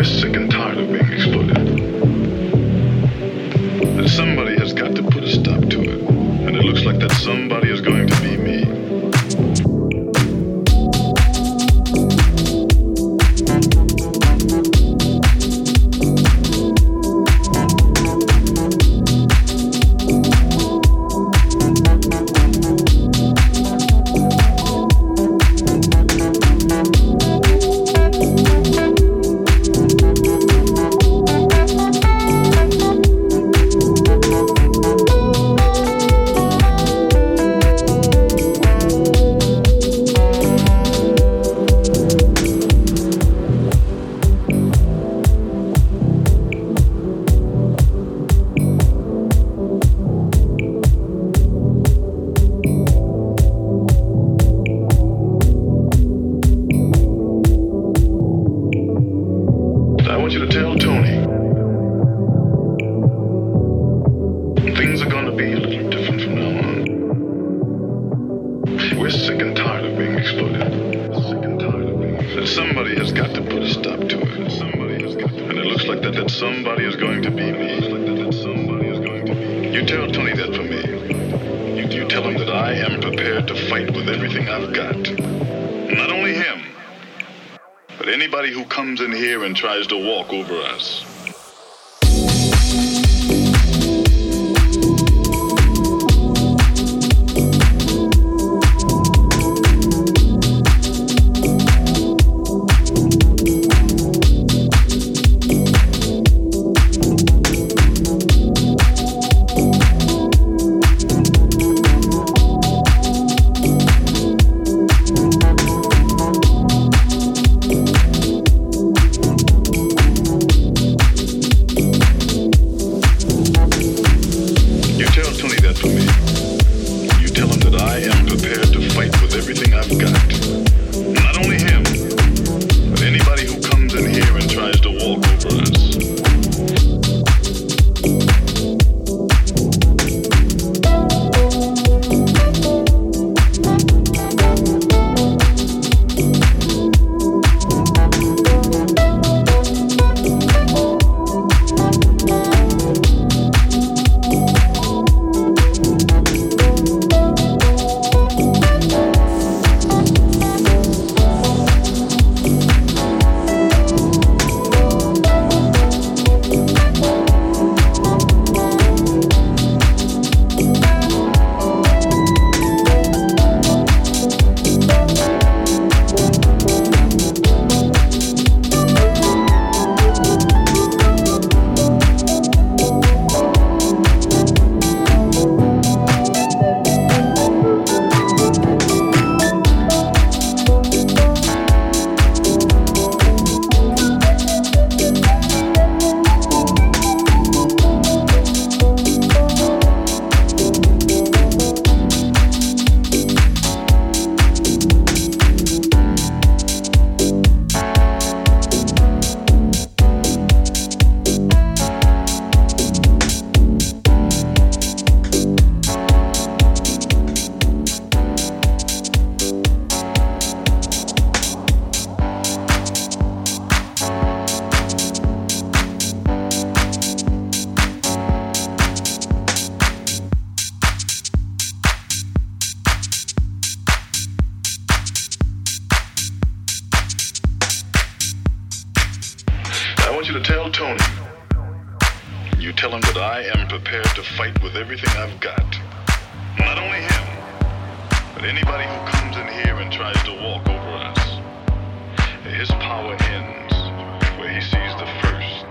twists again. tell him that I am prepared to fight with everything I've got. Not only him, but anybody who comes in here and tries to walk over us. His power ends where he sees the first.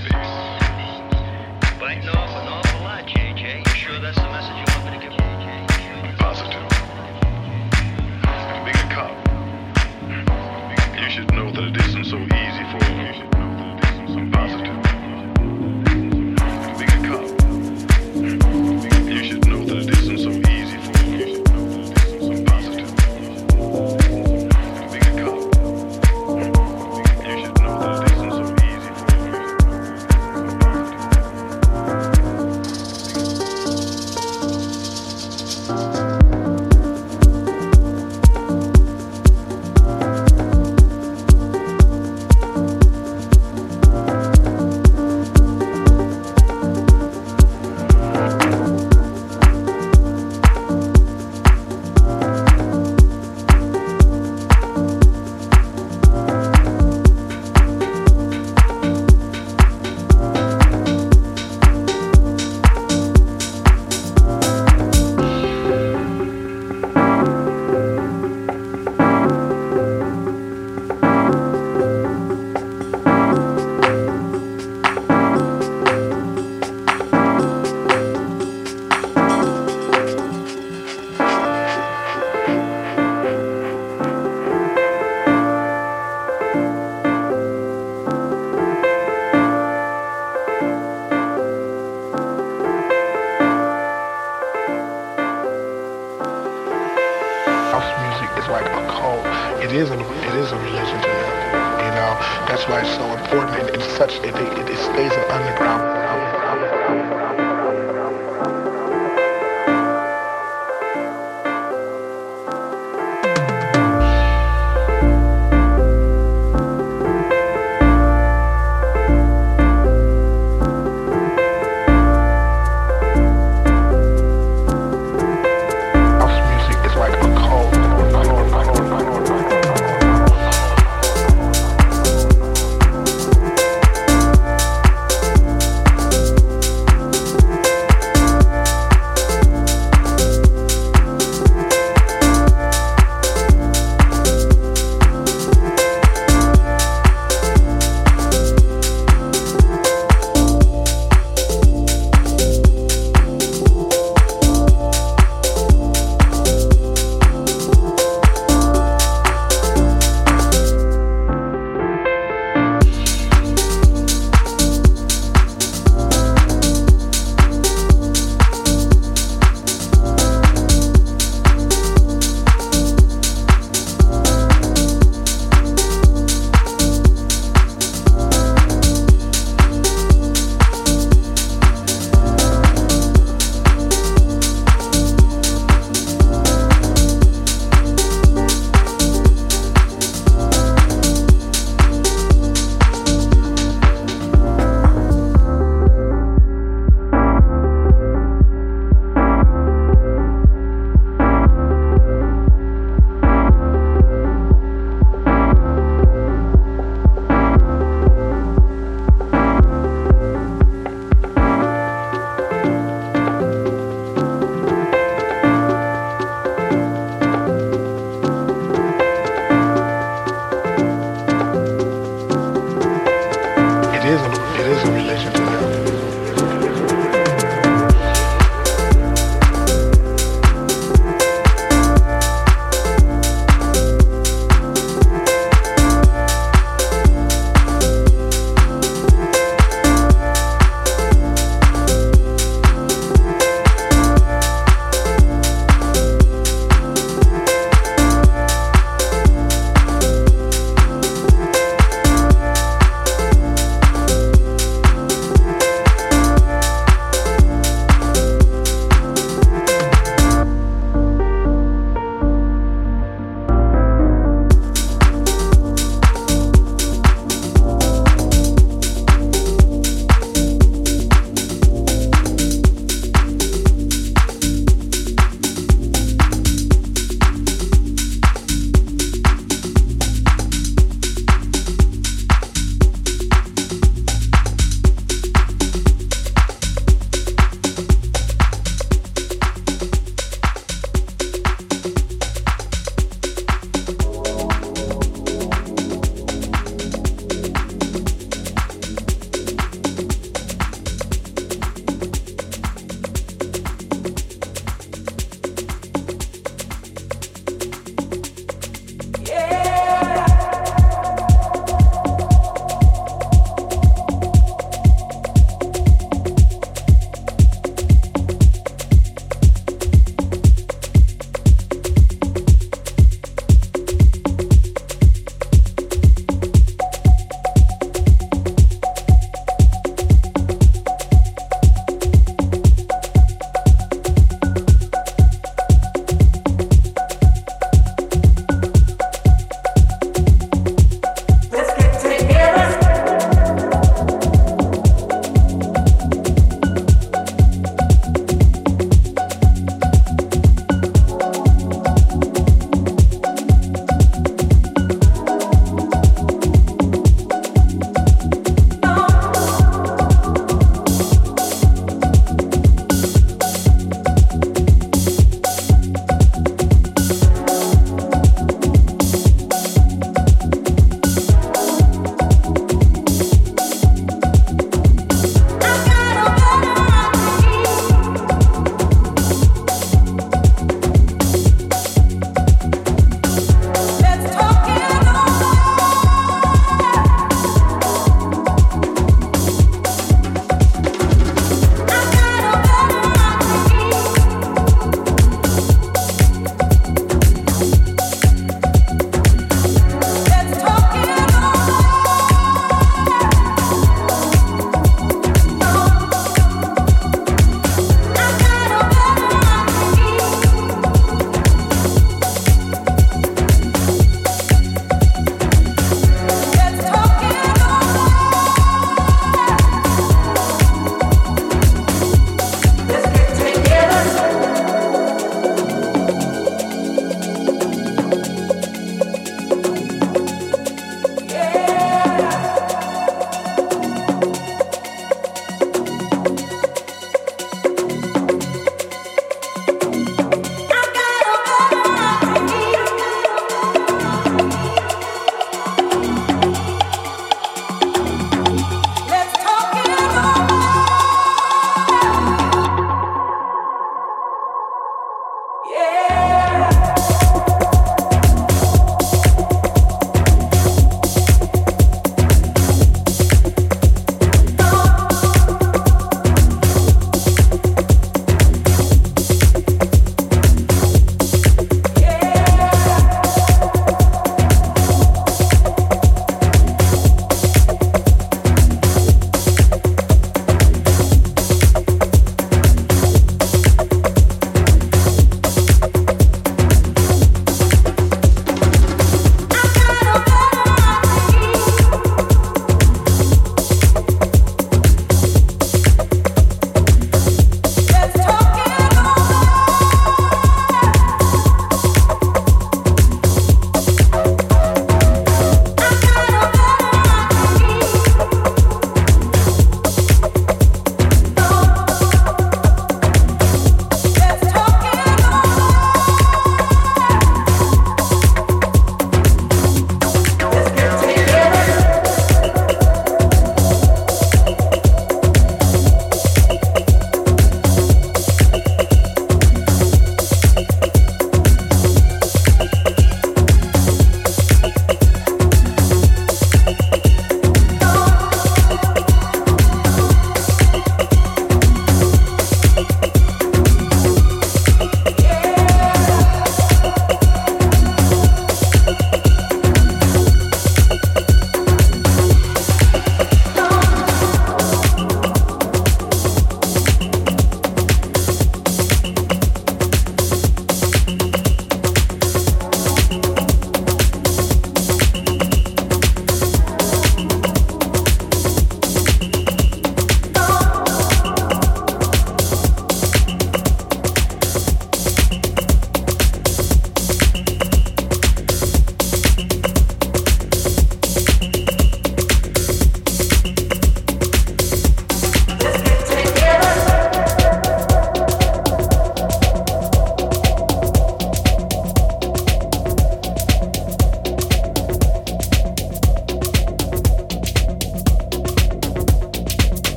Sees. Biting off an awful lot, JJ. You sure that's the message you want me to give? Positive. Being a cop, you should know that it isn't so easy for you.